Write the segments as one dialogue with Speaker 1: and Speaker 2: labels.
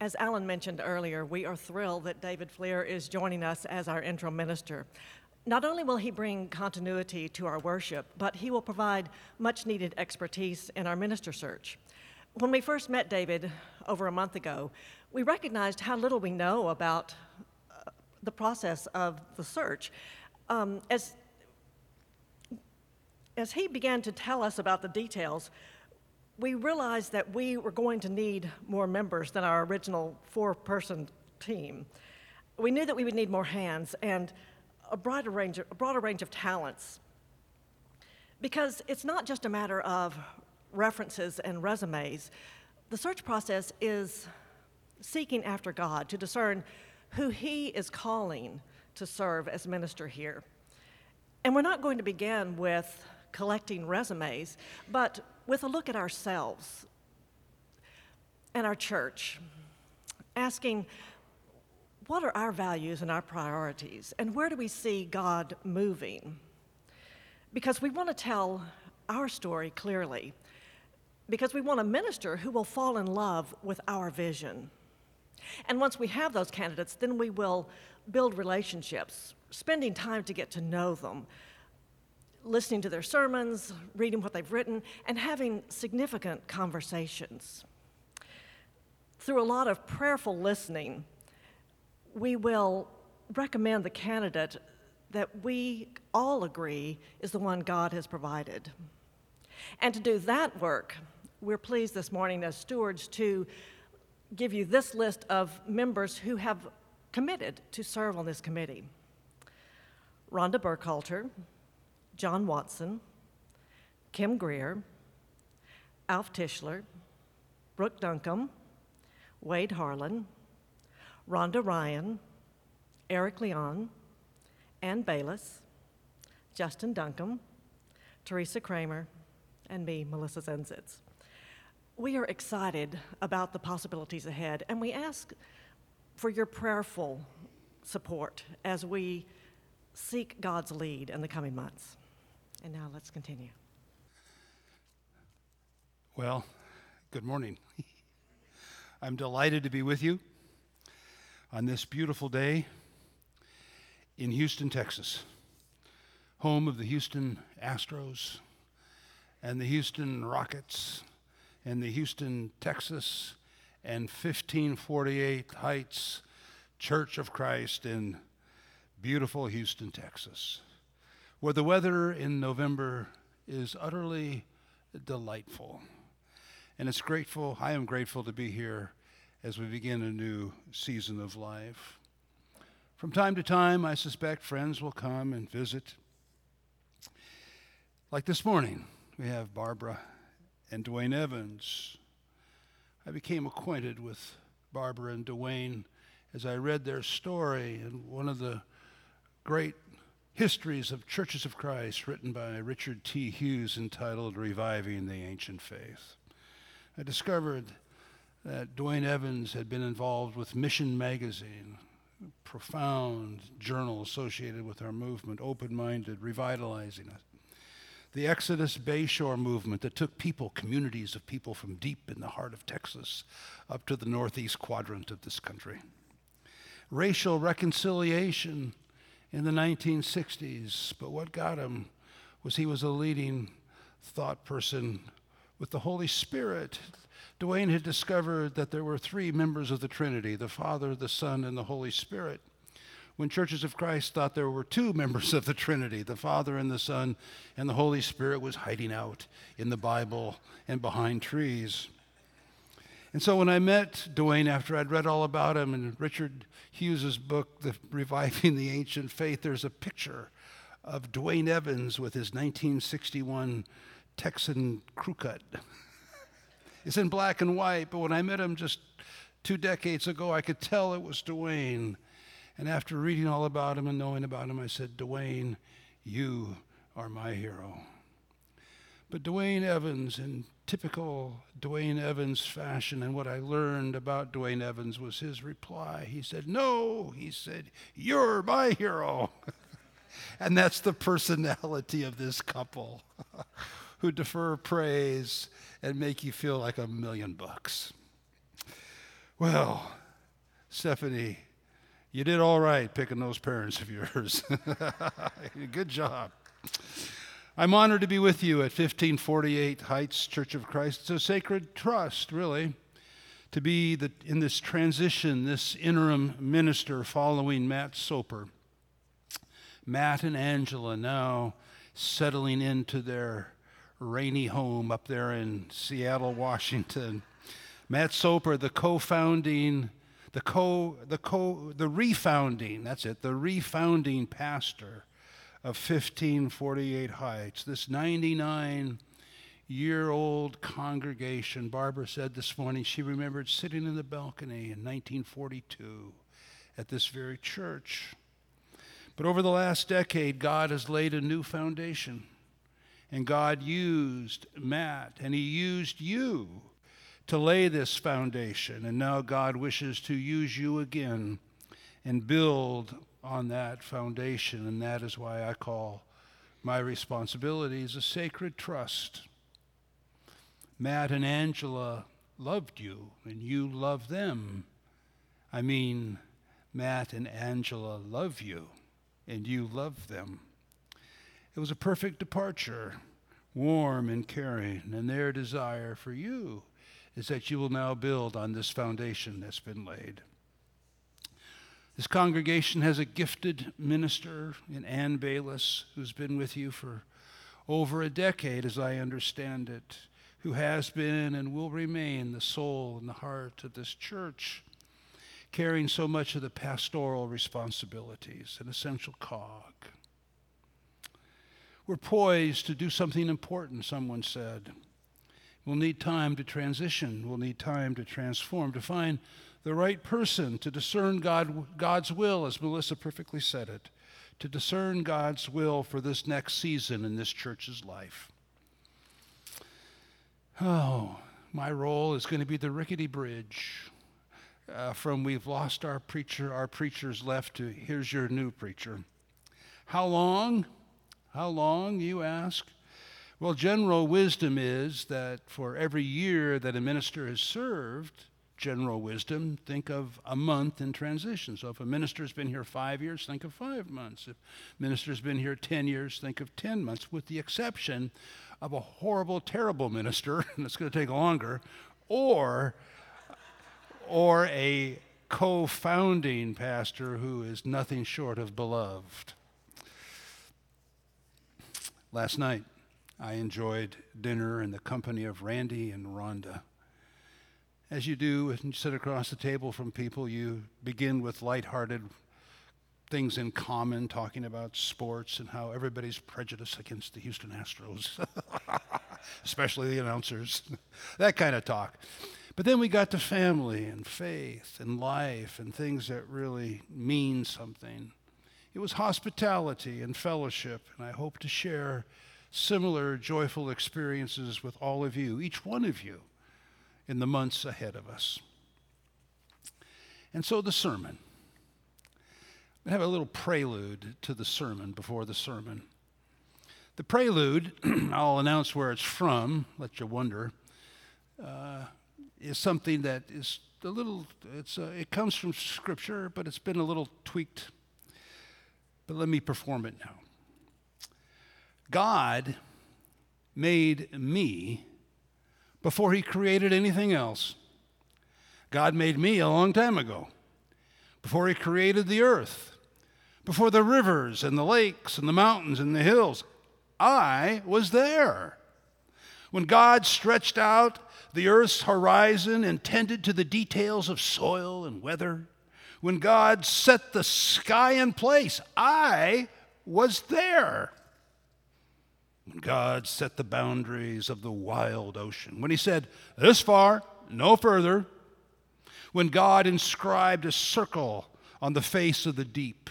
Speaker 1: As Alan mentioned earlier, we are thrilled that David Fleer is joining us as our interim minister. Not only will he bring continuity to our worship, but he will provide much needed expertise in our minister search. When we first met David over a month ago, we recognized how little we know about uh, the process of the search. Um, as, as he began to tell us about the details, we realized that we were going to need more members than our original four person team. We knew that we would need more hands and a broader range, a broader range of talents. Because it's not just a matter of references and resumes, the search process is seeking after God to discern who He is calling to serve as minister here. And we're not going to begin with collecting resumes, but with a look at ourselves and our church, asking, what are our values and our priorities, and where do we see God moving? Because we want to tell our story clearly, because we want a minister who will fall in love with our vision. And once we have those candidates, then we will build relationships, spending time to get to know them, listening to their sermons, reading what they've written, and having significant conversations. Through a lot of prayerful listening, we will recommend the candidate that we all agree is the one God has provided. And to do that work, we're pleased this morning as stewards to give you this list of members who have committed to serve on this committee Rhonda Burkhalter, John Watson, Kim Greer, Alf Tischler, Brooke Duncombe, Wade Harlan, Rhonda Ryan, Eric Leon, Ann Bayless, Justin Duncombe, Teresa Kramer, and me, Melissa Zenzitz. We are excited about the possibilities ahead, and we ask for your prayerful support as we seek God's lead in the coming months. And now let's continue.
Speaker 2: Well, good morning. I'm delighted to be with you on this beautiful day in Houston, Texas, home of the Houston Astros and the Houston Rockets and the Houston Texans and 1548 Heights Church of Christ in beautiful Houston, Texas where the weather in November is utterly delightful. And it's grateful, I am grateful to be here as we begin a new season of life. From time to time, I suspect friends will come and visit. Like this morning, we have Barbara and Dwayne Evans. I became acquainted with Barbara and Dwayne as I read their story in one of the great Histories of Churches of Christ, written by Richard T. Hughes, entitled Reviving the Ancient Faith. I discovered that Dwayne Evans had been involved with Mission Magazine, a profound journal associated with our movement, open minded, revitalizing it. The Exodus Bayshore movement that took people, communities of people from deep in the heart of Texas up to the northeast quadrant of this country. Racial reconciliation in the 1960s, but what got him was he was a leading thought person with the Holy Spirit. Dwayne had discovered that there were three members of the Trinity the Father, the Son, and the Holy Spirit. When Churches of Christ thought there were two members of the Trinity, the Father and the Son, and the Holy Spirit was hiding out in the Bible and behind trees. And so when I met Dwayne after I'd read all about him in Richard Hughes's book, The Reviving the Ancient Faith, there's a picture of Dwayne Evans with his 1961 Texan crew cut. it's in black and white, but when I met him just two decades ago, I could tell it was Dwayne. And after reading all about him and knowing about him, I said, Dwayne, you are my hero. But Dwayne Evans, in typical Dwayne Evans fashion, and what I learned about Dwayne Evans was his reply. He said, No, he said, You're my hero. and that's the personality of this couple who defer praise and make you feel like a million bucks. Well, Stephanie, you did all right picking those parents of yours. Good job. I'm honored to be with you at 1548 Heights Church of Christ. It's a sacred trust, really, to be the, in this transition, this interim minister following Matt Soper. Matt and Angela now settling into their rainy home up there in Seattle, Washington. Matt Soper, the co-founding the co the co the refounding, that's it, the refounding pastor of 1548 Heights, this 99 year old congregation. Barbara said this morning she remembered sitting in the balcony in 1942 at this very church. But over the last decade, God has laid a new foundation. And God used Matt, and He used you to lay this foundation. And now God wishes to use you again and build on that foundation. And that is why I call my responsibilities a sacred trust. Matt and Angela loved you, and you loved them. I mean, Matt and Angela love you, and you love them. It was a perfect departure, warm and caring, and their desire for you is that you will now build on this foundation that's been laid. This congregation has a gifted minister in Ann Bayless, who's been with you for over a decade, as I understand it, who has been and will remain the soul and the heart of this church, carrying so much of the pastoral responsibilities, an essential cog. We're poised to do something important, someone said. We'll need time to transition. We'll need time to transform, to find the right person, to discern God, God's will, as Melissa perfectly said it, to discern God's will for this next season in this church's life. Oh, my role is going to be the rickety bridge uh, from we've lost our preacher, our preacher's left to here's your new preacher. How long? How long, you ask? Well, general wisdom is that for every year that a minister has served, general wisdom, think of a month in transition. So if a minister's been here five years, think of five months. If a minister's been here 10 years, think of 10 months, with the exception of a horrible, terrible minister, and it's going to take longer, or, or a co founding pastor who is nothing short of beloved. Last night, I enjoyed dinner in the company of Randy and Rhonda. As you do when you sit across the table from people, you begin with lighthearted things in common, talking about sports and how everybody's prejudiced against the Houston Astros, especially the announcers, that kind of talk. But then we got to family and faith and life and things that really mean something. It was hospitality and fellowship, and I hope to share similar joyful experiences with all of you, each one of you, in the months ahead of us. And so the sermon. I have a little prelude to the sermon before the sermon. The prelude, I'll announce where it's from, let you wonder, uh, is something that is a little, it's a, uh, it comes from Scripture, but it's been a little tweaked. But let me perform it now. God made me before he created anything else. God made me a long time ago, before he created the earth, before the rivers and the lakes and the mountains and the hills. I was there. When God stretched out the earth's horizon and tended to the details of soil and weather, when God set the sky in place, I was there when God set the boundaries of the wild ocean, when He said, This far, no further, when God inscribed a circle on the face of the deep,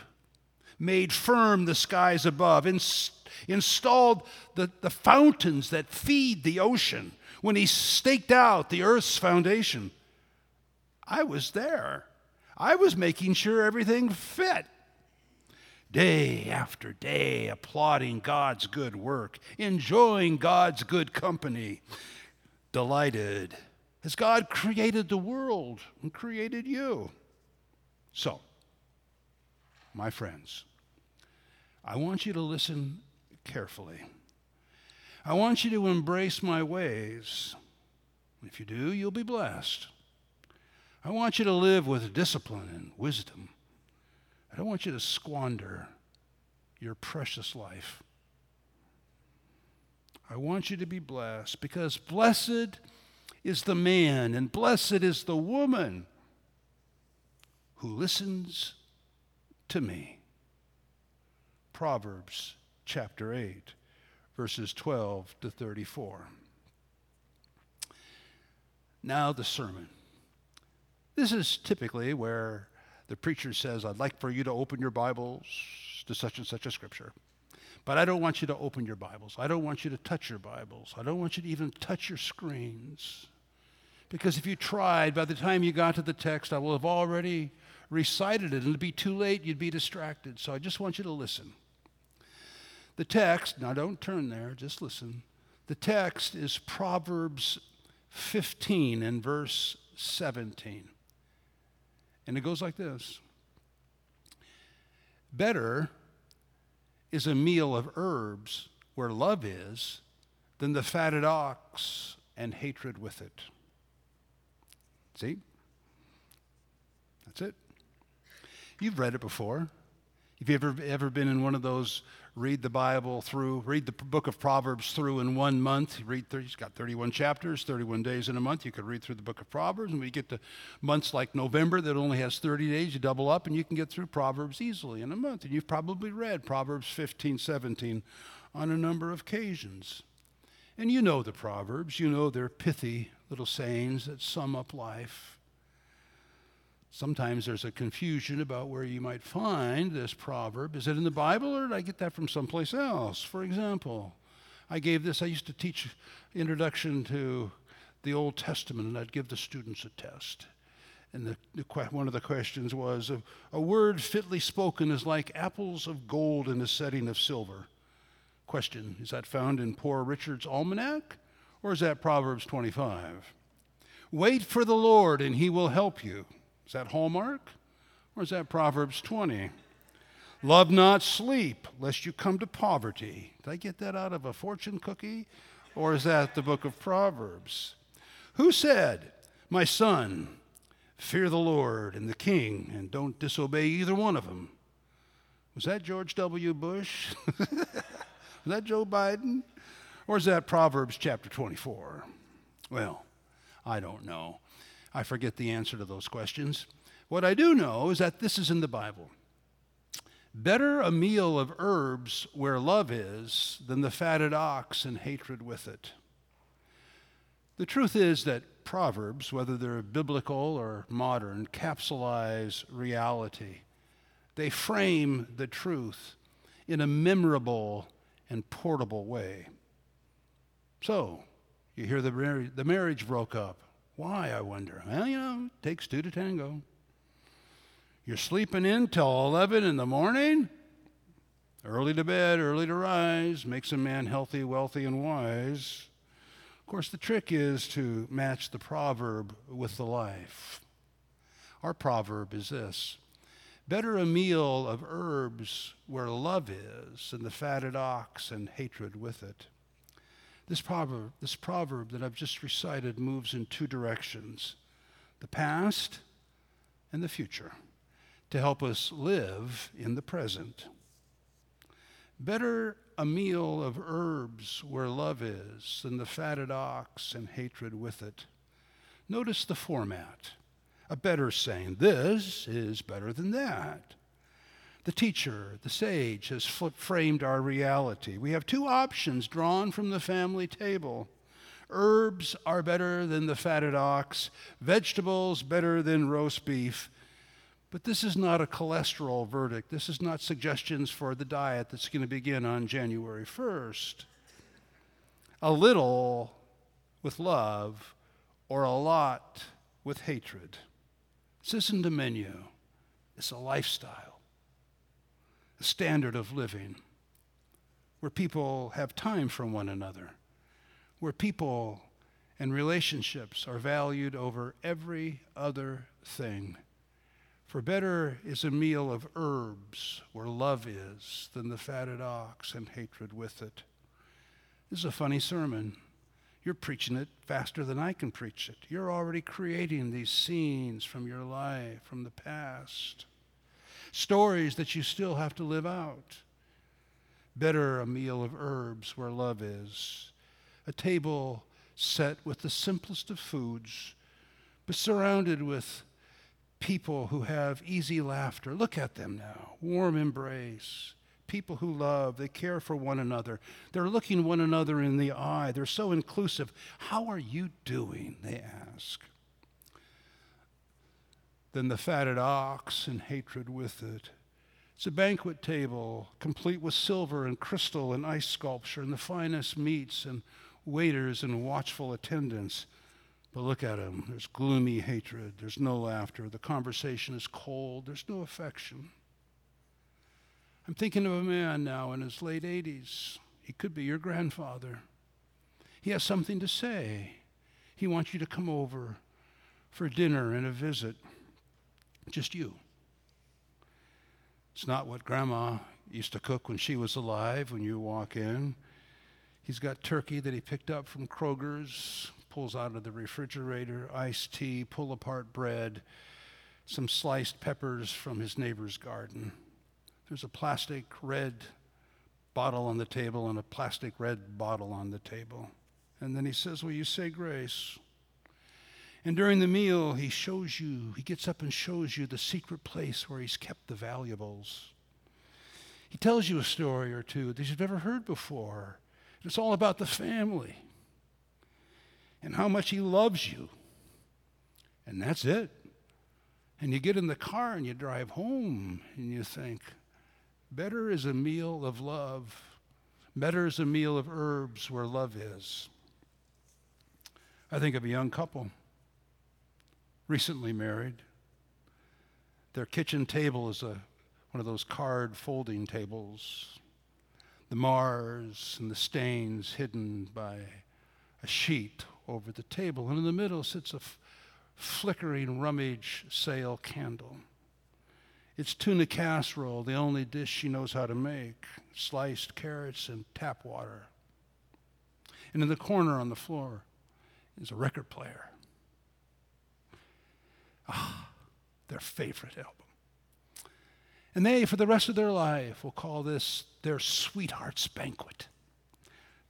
Speaker 2: made firm the skies above, ins- installed the, the fountains that feed the ocean, when He staked out the earth's foundation, I was there. I was making sure everything fit day after day, applauding God's good work, enjoying God's good company, delighted As God created the world and created you. So, my friends, I want you to listen carefully. I want you to embrace my ways. If you do, you'll be blessed. I want you to live with discipline and wisdom. I don't want you to squander your precious life. I want you to be blessed because blessed is the man and blessed is the woman who listens to me. Proverbs chapter 8 verses 12 to 34. Now, the sermon. This is typically where the preacher says, I'd like for you to open your Bibles to such and such a scripture. But I don't want you to open your Bibles. I don't want you to touch your Bibles. I don't want you to even touch your screens. Because if you tried, by the time you got to the text, I will have already recited it, and it'd be too late. You'd be distracted. So I just want you to listen. The text, now don't turn there, just listen. The text is Proverbs 15 and verse 17. And it goes like this Better is a meal of herbs where love is than the fatted ox and hatred with it. See? That's it. You've read it before. Have you ever, ever been in one of those read the Bible through, read the book of Proverbs through in one month. You read 30, it's got 31 chapters, 31 days in a month. You could read through the book of Proverbs. And we get to months like November that only has 30 days, you double up and you can get through Proverbs easily in a month. And you've probably read Proverbs 15, 17 on a number of occasions. And you know the Proverbs, you know their pithy little sayings that sum up life. Sometimes there's a confusion about where you might find this proverb. Is it in the Bible or did I get that from someplace else? For example, I gave this, I used to teach introduction to the Old Testament, and I'd give the students a test. And the, the, one of the questions was a, a word fitly spoken is like apples of gold in a setting of silver. Question Is that found in Poor Richard's Almanac, or is that Proverbs 25? Wait for the Lord, and he will help you. Is that Hallmark? Or is that Proverbs 20? Love not sleep, lest you come to poverty. Did I get that out of a fortune cookie? Or is that the book of Proverbs? Who said, My son, fear the Lord and the king, and don't disobey either one of them? Was that George W. Bush? was that Joe Biden? Or is that Proverbs chapter 24? Well, I don't know. I forget the answer to those questions. What I do know is that this is in the Bible. Better a meal of herbs where love is than the fatted ox and hatred with it. The truth is that Proverbs, whether they're biblical or modern, capsulize reality. They frame the truth in a memorable and portable way. So, you hear the, mar- the marriage broke up. Why, I wonder? Well, you know, it takes two to tango. You're sleeping in till 11 in the morning? Early to bed, early to rise, makes a man healthy, wealthy, and wise. Of course, the trick is to match the proverb with the life. Our proverb is this Better a meal of herbs where love is than the fatted ox and hatred with it. This proverb, this proverb that I've just recited moves in two directions the past and the future to help us live in the present. Better a meal of herbs where love is than the fatted ox and hatred with it. Notice the format. A better saying, this is better than that. The teacher, the sage, has framed our reality. We have two options drawn from the family table. Herbs are better than the fatted ox, vegetables better than roast beef. But this is not a cholesterol verdict. This is not suggestions for the diet that's going to begin on January 1st. A little with love or a lot with hatred. This isn't a menu, it's a lifestyle standard of living where people have time for one another, where people and relationships are valued over every other thing. For better is a meal of herbs where love is than the fatted ox and hatred with it. This is a funny sermon. You're preaching it faster than I can preach it. You're already creating these scenes from your life, from the past, stories that you still have to live out. Better a meal of herbs where love is, a table set with the simplest of foods, but surrounded with people who have easy laughter. Look at them now, warm embrace. People who love, they care for one another. They're looking one another in the eye. They're so inclusive. How are you doing? They ask. Then the fatted ox and hatred with it. It's a banquet table complete with silver and crystal and ice sculpture and the finest meats and waiters and watchful attendants. But look at him. There's gloomy hatred. There's no laughter. The conversation is cold. There's no affection. I'm thinking of a man now in his late 80s. He could be your grandfather. He has something to say. He wants you to come over for dinner and a visit. Just you. It's not what grandma used to cook when she was alive when you walk in. He's got turkey that he picked up from Kroger's, pulls out of the refrigerator, iced tea, pull apart bread, some sliced peppers from his neighbor's garden. There's a plastic red bottle on the table and a plastic red bottle on the table. And then he says, Will you say grace? And during the meal, he shows you, he gets up and shows you the secret place where he's kept the valuables. He tells you a story or two that you've never heard before. It's all about the family and how much He loves you. And that's it. And you get in the car and you drive home and you think, better is a meal of love, better is a meal of herbs where love is. I think of a young couple, recently married. Their kitchen table is a, one of those card folding tables the Mars and the stains hidden by a sheet over the table. And in the middle sits a f- flickering rummage sale candle. It's tuna casserole, the only dish she knows how to make, sliced carrots and tap water. And in the corner on the floor is a record player. Ah, their favorite album. And they, for the rest of their life, will call this their sweetheart's banquet.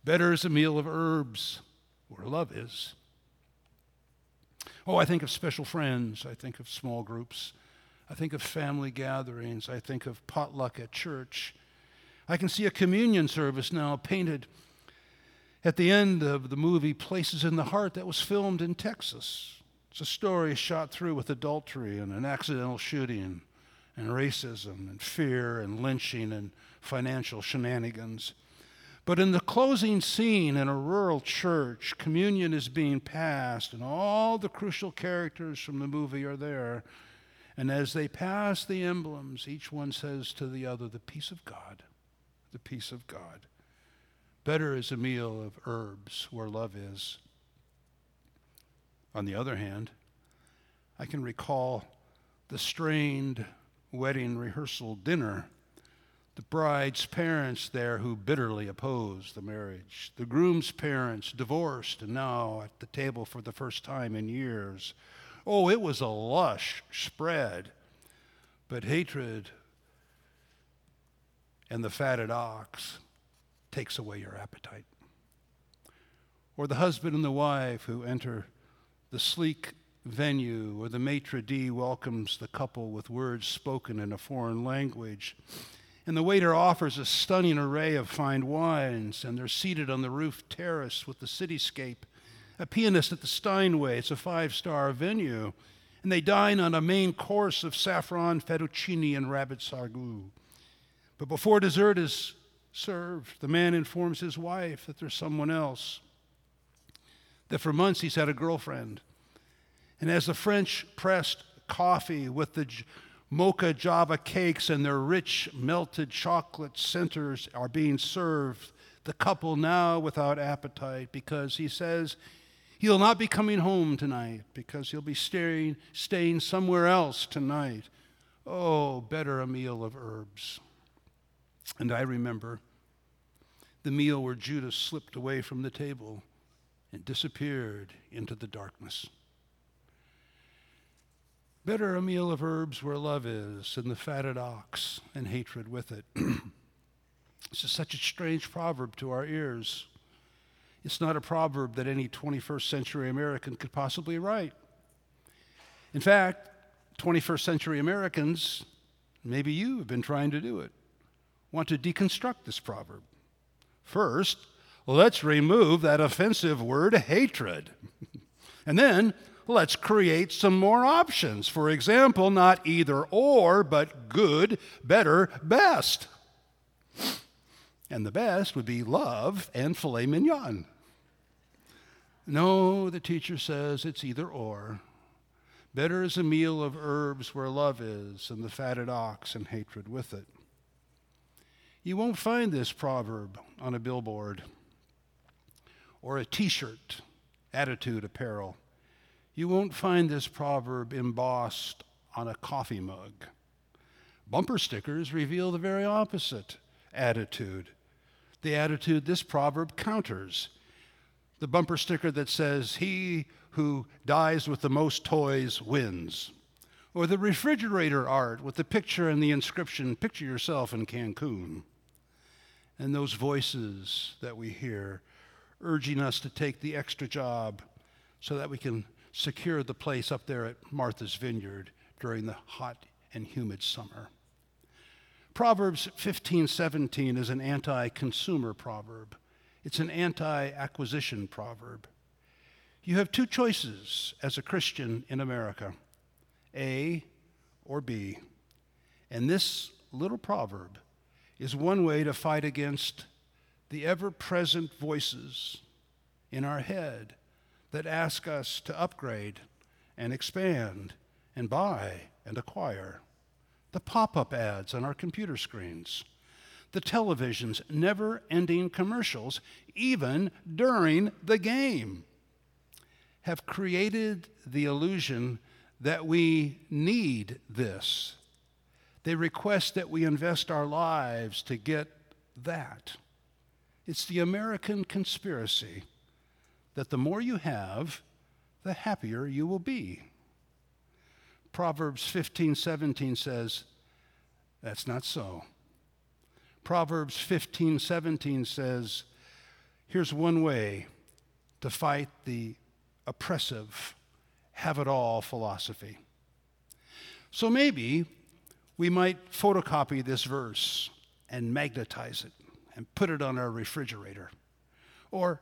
Speaker 2: Better is a meal of herbs where love is. Oh, I think of special friends. I think of small groups. I think of family gatherings. I think of potluck at church. I can see a communion service now painted at the end of the movie Places in the Heart that was filmed in Texas. It's a story shot through with adultery and an accidental shooting and racism and fear and lynching and financial shenanigans. But in the closing scene in a rural church, communion is being passed, and all the crucial characters from the movie are there. And as they pass the emblems, each one says to the other, The peace of God, the peace of God. Better is a meal of herbs where love is. On the other hand, I can recall the strained wedding rehearsal dinner, the bride's parents there who bitterly opposed the marriage, the groom's parents divorced and now at the table for the first time in years. Oh, it was a lush spread, but hatred and the fatted ox takes away your appetite. Or the husband and the wife who enter the sleek venue or the maitre d' welcomes the couple with words spoken in a foreign language. And the waiter offers a stunning array of fine wines, and they're seated on the roof terrace with the cityscape. A pianist at the Steinway, it's a five star venue. And they dine on a main course of saffron, fettuccine, and rabbit sargu. But before dessert is served, the man informs his wife that there's someone else, that for months he's had a girlfriend and as the French pressed coffee with the mocha java cakes and their rich melted chocolate centers are being served, the couple now without appetite because he says He'll not be coming home tonight because he'll be staying, staying somewhere else tonight. Oh, better a meal of herbs. And I remember the meal where Judas slipped away from the table and disappeared into the darkness. Better a meal of herbs where love is than the fatted ox and hatred with it. this is such a strange proverb to our ears. It's not a proverb that any 21st century American could possibly write. In fact, 21st century Americans, maybe you have been trying to do it, want to deconstruct this proverb. First, let's remove that offensive word hatred. and then, let's create some more options. For example, not either or, but good, better, best. And the best would be love and filet mignon. No, the teacher says it's either or. Better is a meal of herbs where love is and the fatted ox and hatred with it. You won't find this proverb on a billboard or a t shirt, attitude apparel. You won't find this proverb embossed on a coffee mug. Bumper stickers reveal the very opposite attitude the attitude this proverb counters the bumper sticker that says, He who dies with the most toys wins. Or the refrigerator art with the picture and the inscription, Picture yourself in Cancun. And those voices that we hear urging us to take the extra job so that we can secure the place up there at Martha's Vineyard during the hot and humid summer. Proverbs 15:17 is an anti-consumer proverb. It's an anti acquisition proverb. You have two choices as a Christian in America A or B. And this little proverb is one way to fight against the ever present voices in our head that ask us to upgrade and expand and buy and acquire. The pop up ads on our computer screens the television's never ending commercials, even during the game, have created the illusion that we need this. They request that we invest our lives to get that. It's the American conspiracy that the more you have, the happier you will be. Proverbs 15 17 says, That's not so. Proverbs 15, 17 says, here's one way to fight the oppressive, have it all philosophy. So maybe we might photocopy this verse and magnetize it and put it on our refrigerator or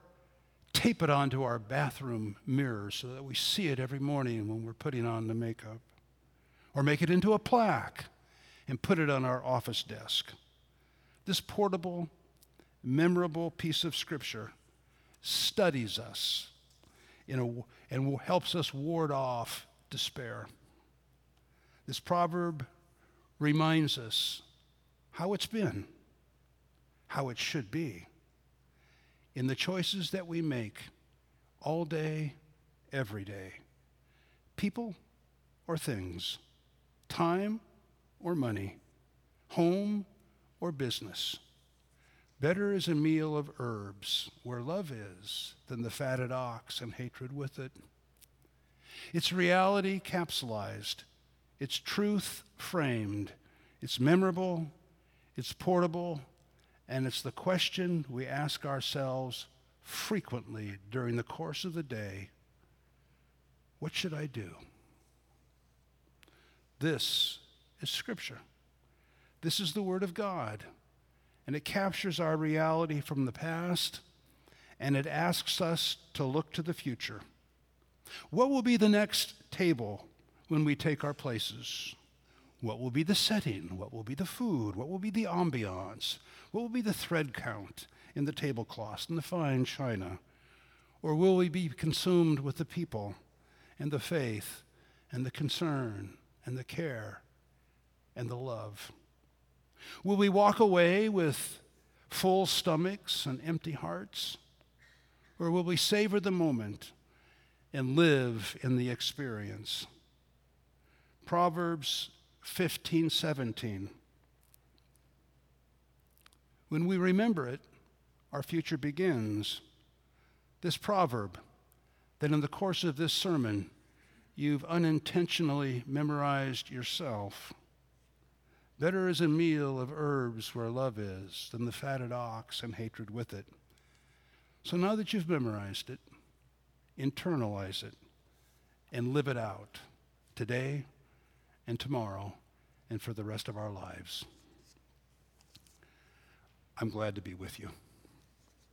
Speaker 2: tape it onto our bathroom mirror so that we see it every morning when we're putting on the makeup or make it into a plaque and put it on our office desk. This portable, memorable piece of scripture studies us in a, and helps us ward off despair. This proverb reminds us how it's been, how it should be, in the choices that we make all day, every day. People or things, time or money, home or business. Better is a meal of herbs where love is than the fatted ox and hatred with it. It's reality capsulized, it's truth framed, it's memorable, it's portable, and it's the question we ask ourselves frequently during the course of the day What should I do? This is Scripture. This is the Word of God. And it captures our reality from the past and it asks us to look to the future. What will be the next table when we take our places? What will be the setting? What will be the food? What will be the ambiance? What will be the thread count in the tablecloths and the fine china? Or will we be consumed with the people and the faith and the concern and the care and the love? Will we walk away with full stomachs and empty hearts? Or will we savor the moment and live in the experience. Proverbs 15 17. When we remember it, our future begins. This proverb that in the course of this sermon you've unintentionally memorized yourself. Better is a meal of herbs where love is than the fatted ox and hatred with it. So now that you've memorized it, internalize it and live it out today and tomorrow and for the rest of our lives. I'm glad to be with you.